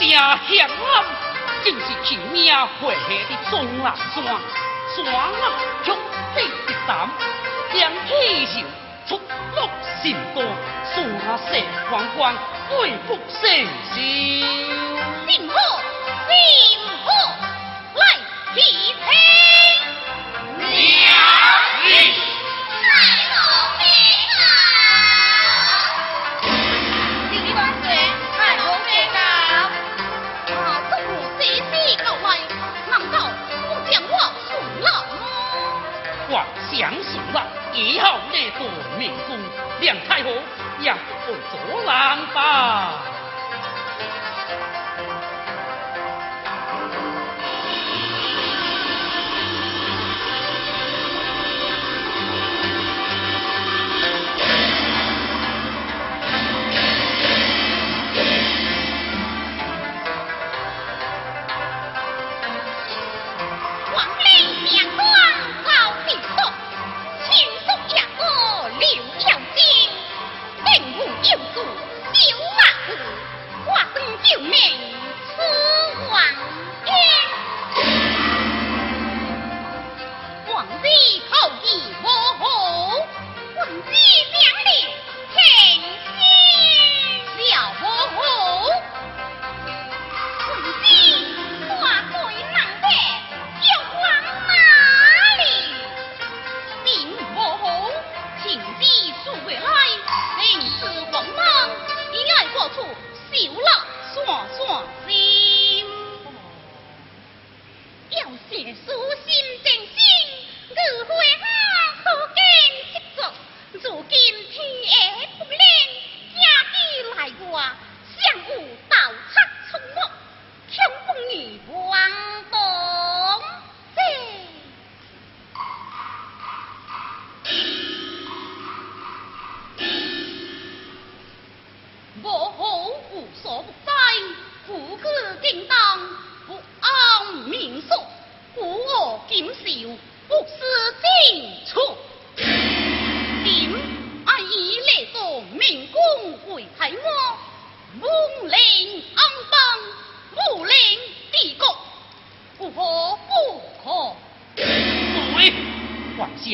家乡啊，就是青鸟回的终南山，山啊，雄顶一担，两溪秀，出落新光，树下射阳光，美不胜收。兵火，兵火，来听听。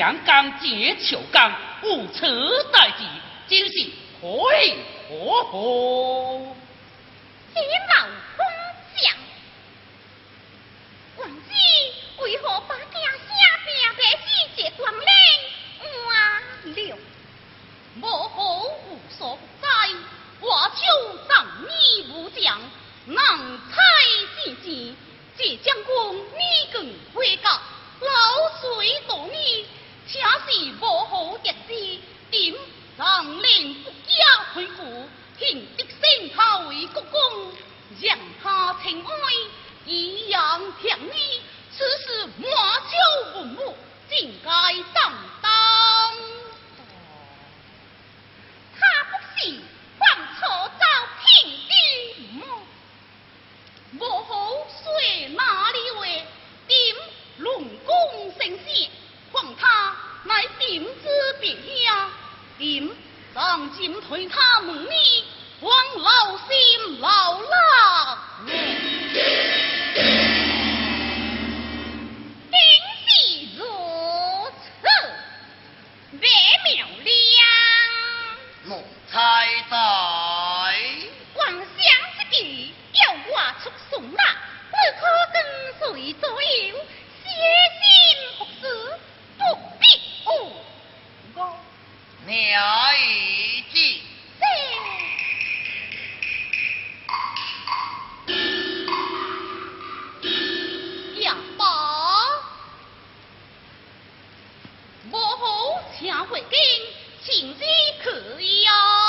强刚劫囚刚，无此代计，今夕何喜可贺？李老公讲，王子为何把家下边的细节关？我何无所在？我就仗你无将，能猜细节。谢将功，你更会讲，老水多你。且是无好日子，点让令国家恢复，肯得升他为国公，让他请爱，以扬天威，此事莫求文武，尽该担当。他不行。请你可以哟、哦。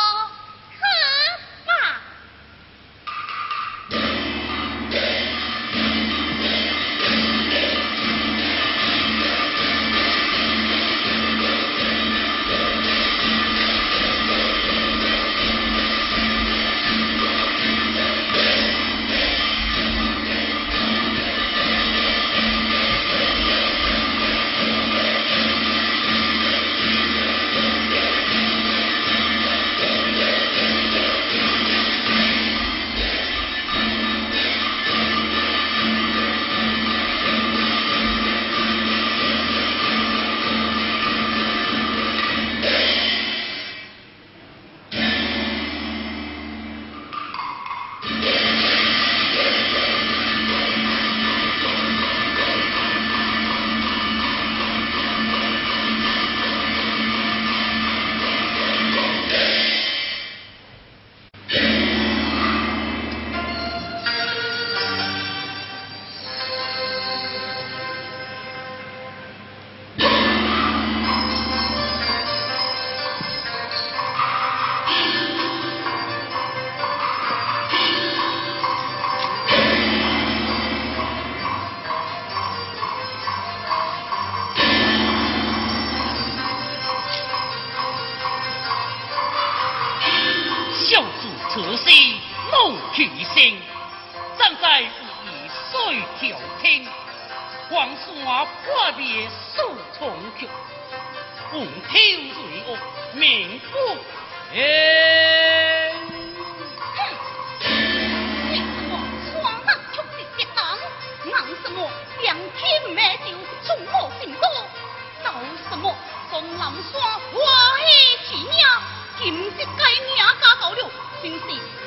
今日该名家到了，真是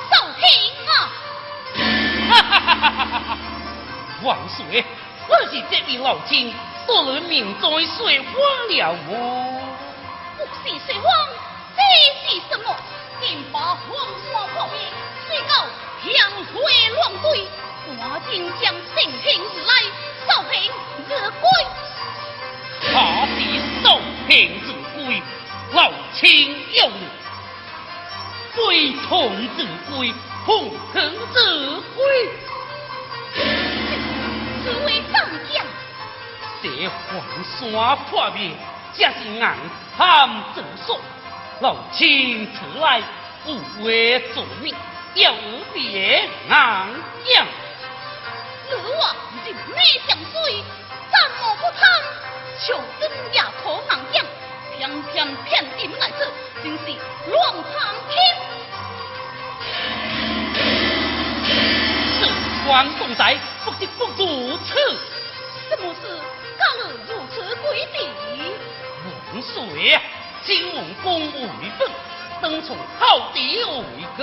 扫兴啊！哈哈哈哈哈哈！王水，我是这位老亲，多人命在水荒了我？不是水荒，这是什么？竟把黄沙破灭，水到强水乱堆，赶紧将性平而来，扫平而归。他是受平自归，老亲有怒，归同自归，红恨自归。此为上将，这黄山破灭，正是硬汉正说。老亲此来无为作命，要别硬将。此话人美相随，战无不贪，求真也可硬将，不得不如此。什么事搞得如此诡地？王水啊，请王公为本，登从好地为根。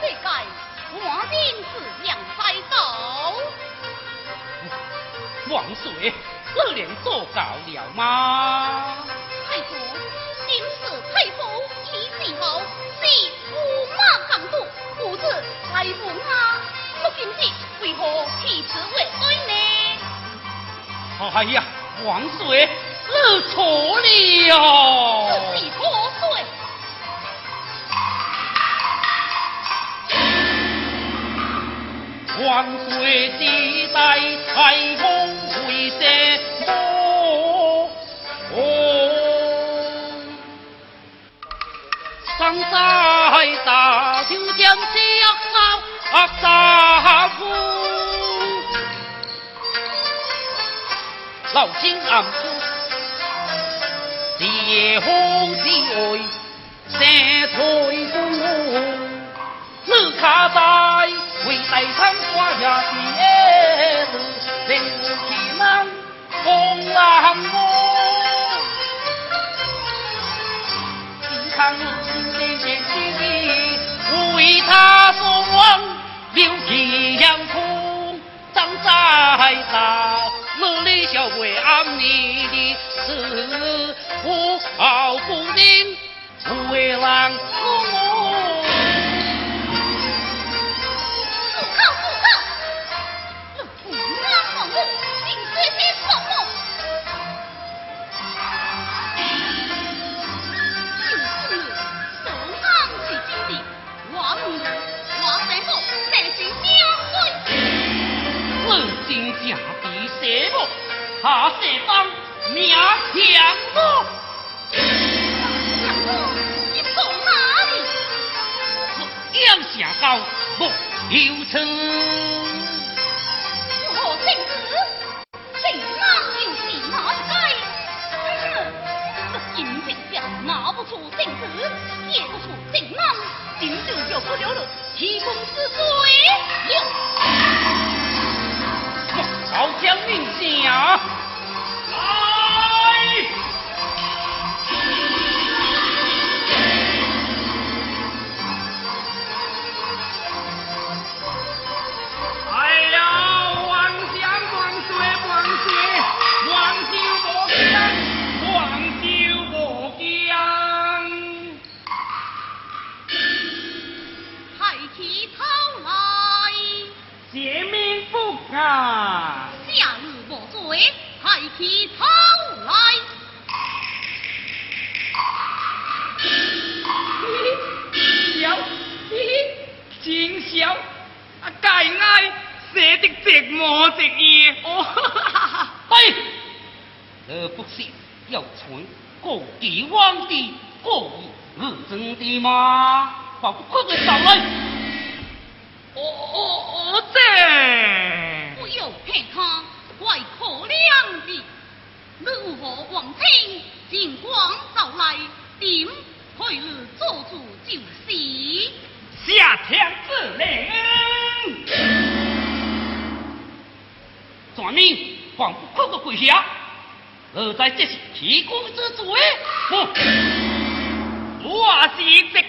这该我定是两在道。王水，我连做到了吗？为何弃此为爱呢？哎呀，王水，你错了。是何罪？万岁只在太公会赦我，上在大秋江下杀夫，老亲暗处，烈红之爱，射退夫。你卡在为大山花下的子，令其难风浪我。只看你的眼睛为他所亡，留其阳空长在道，努力小为安你的死活要传过帝王的过日真的吗？还不快快走来！哦哦哦，这不要骗他，怪可怜的。如何王清尽光走来，点可以做主就是。下天之令，转命还不快快跪下！而在这是提供之罪，我是一介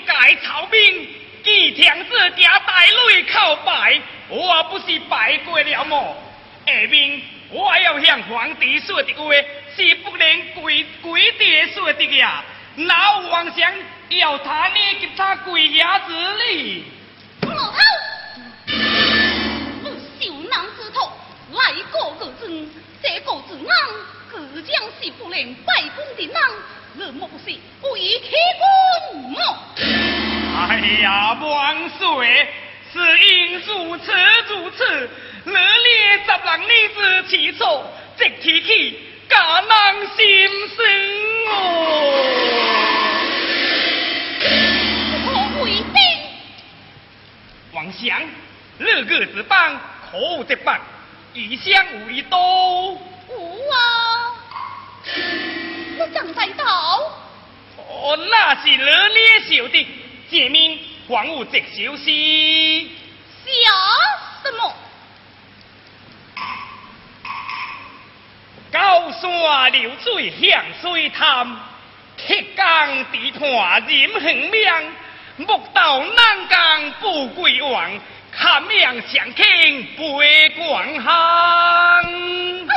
草民，见天子家带泪叩拜，我不是拜过了么？下面我要向皇帝说的话，是不能跪跪地说的呀！老皇上要他呢给他跪下之礼。老头，我小男之徒，来过个尊，这个子昂。自将是不能拜公的人，那莫不是为欺君么？哎呀，万岁！是因如此如此，热烈十人女子起错，直提起家人心声哦。何为定？王相，日月之邦，可这般，异乡无一多。烈小的，借命还我直消息。下什么？高山流水向水潭，铁钢地盘任横命，木道南江不归王，看命相听背广行。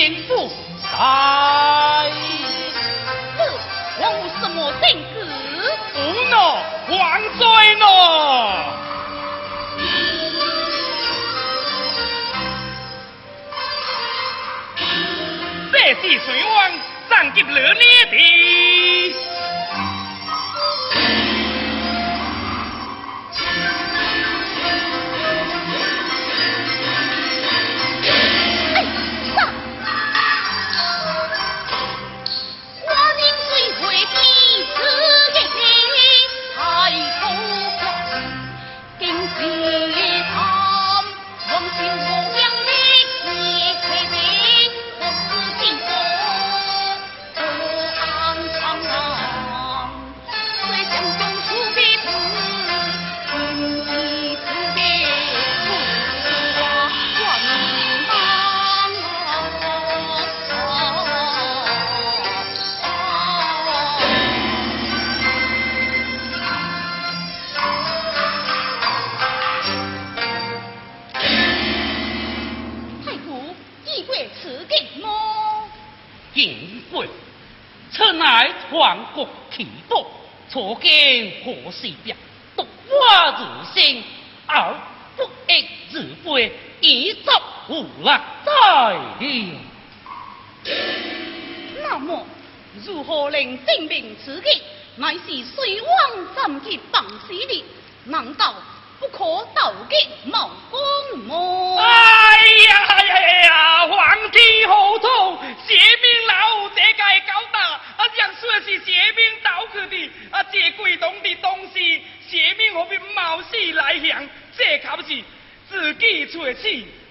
千夫在，这王什么性子？无诺，万罪诺！这是谁王上给了你的。seat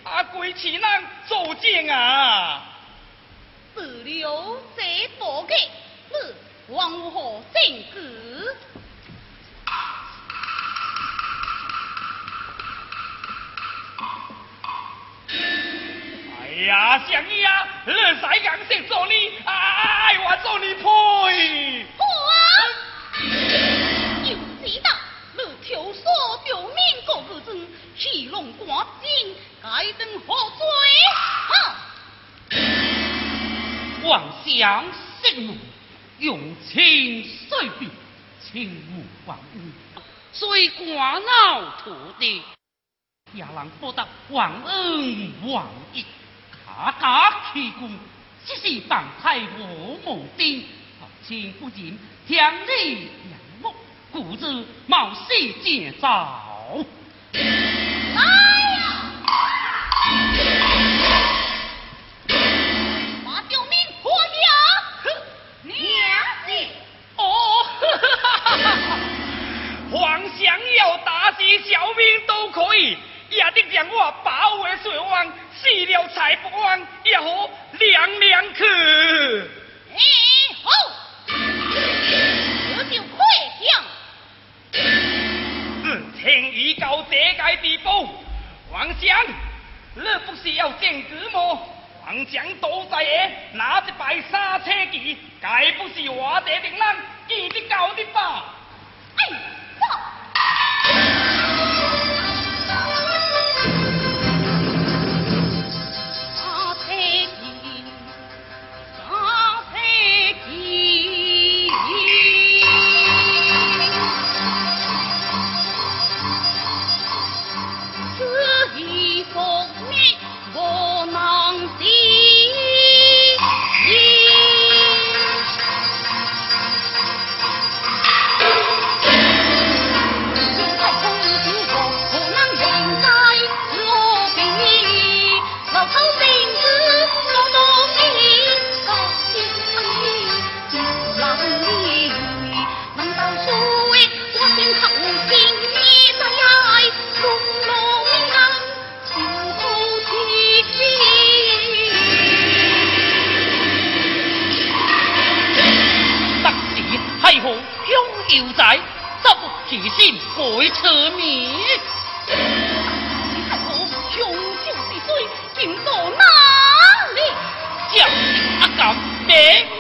阿贵岂能作证啊？皇恩皇义，家家气功，只是放太和无定，情不尽，天理仰目，故知冒死见造。让我保卫水王，死了才不枉，也好凉凉去。哎，好，我就快讲。嗯，情已到这个地步，皇上，你不是要见子么？皇上都在下拿一摆刹车旗，该不是我这见得到的吧？ter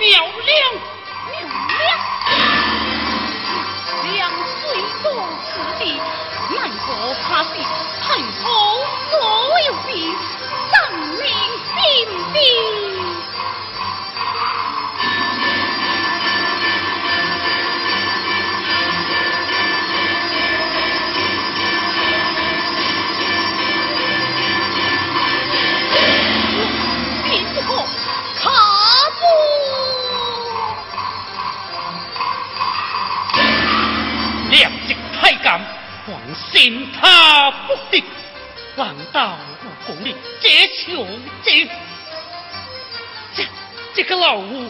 王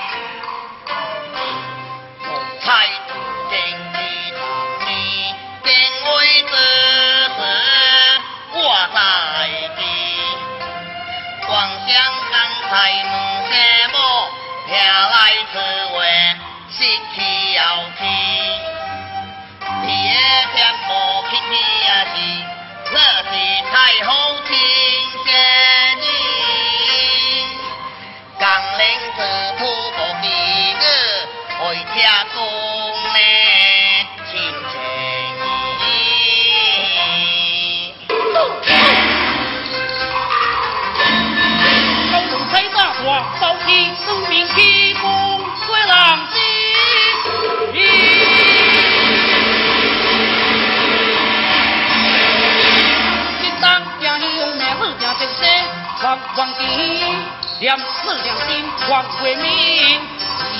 为民一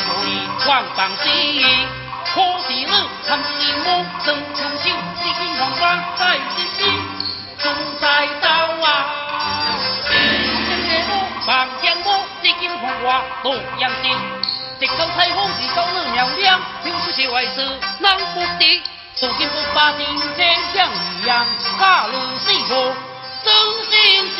路以往放心可是你参军入伍整整齐齐肩在人心在道啊将军不望见我这件繁华落眼一道彩虹一道绿描亮就是些位事难不敌如今不把今天讲一样假如是我真心的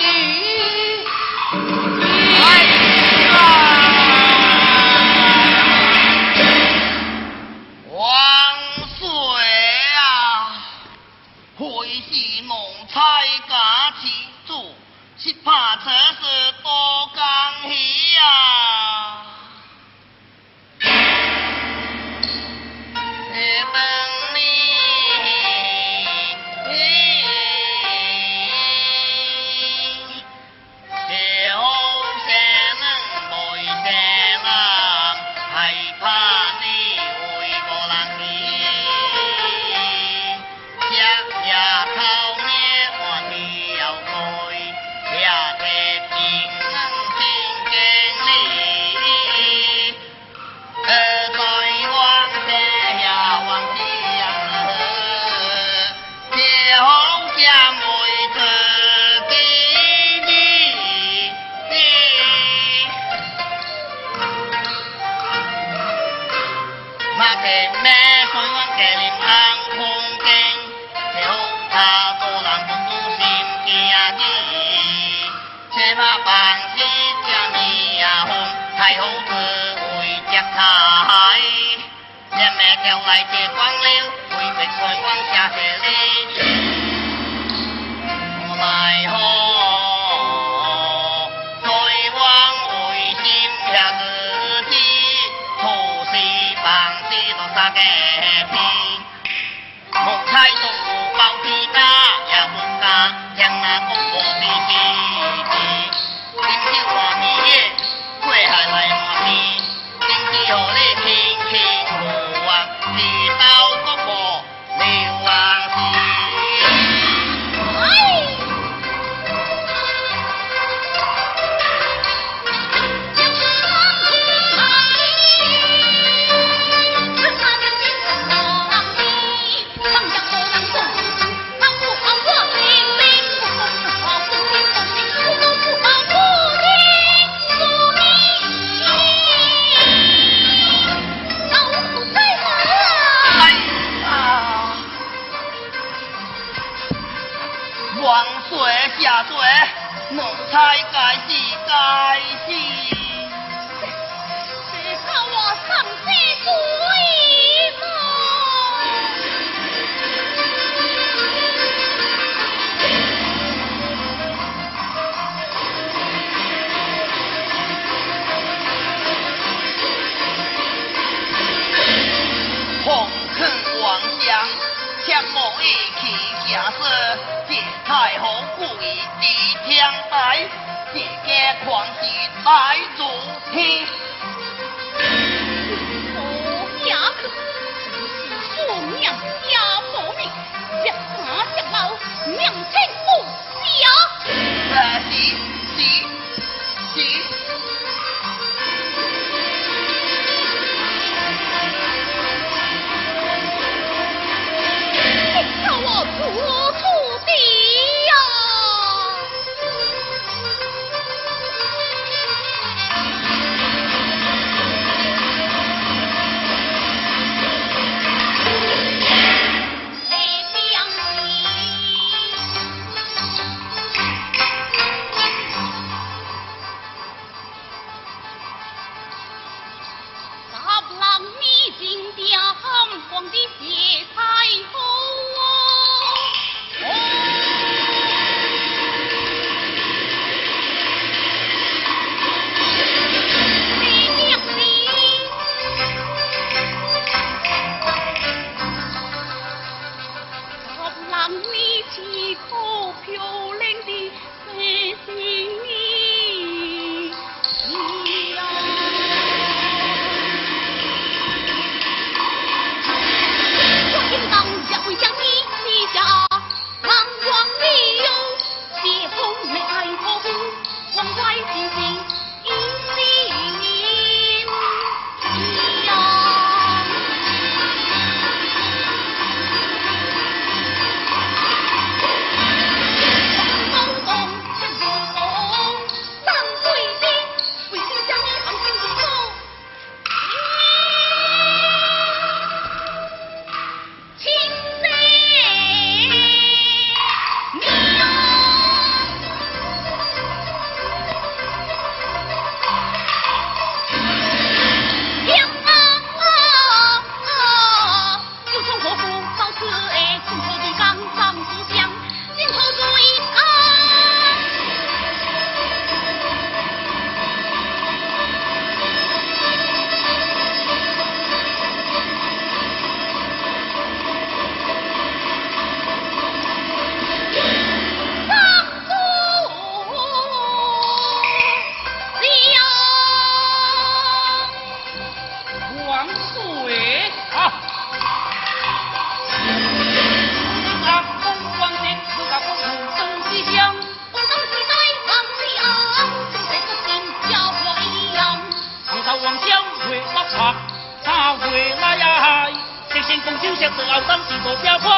天公休想，这傲山鸡坐下风，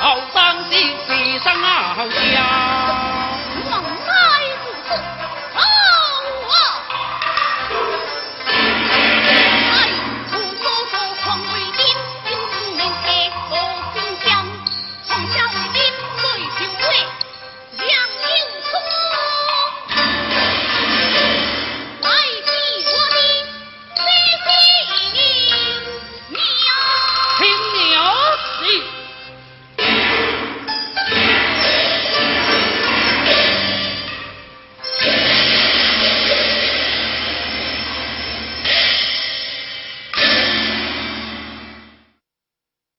傲山是是上傲下。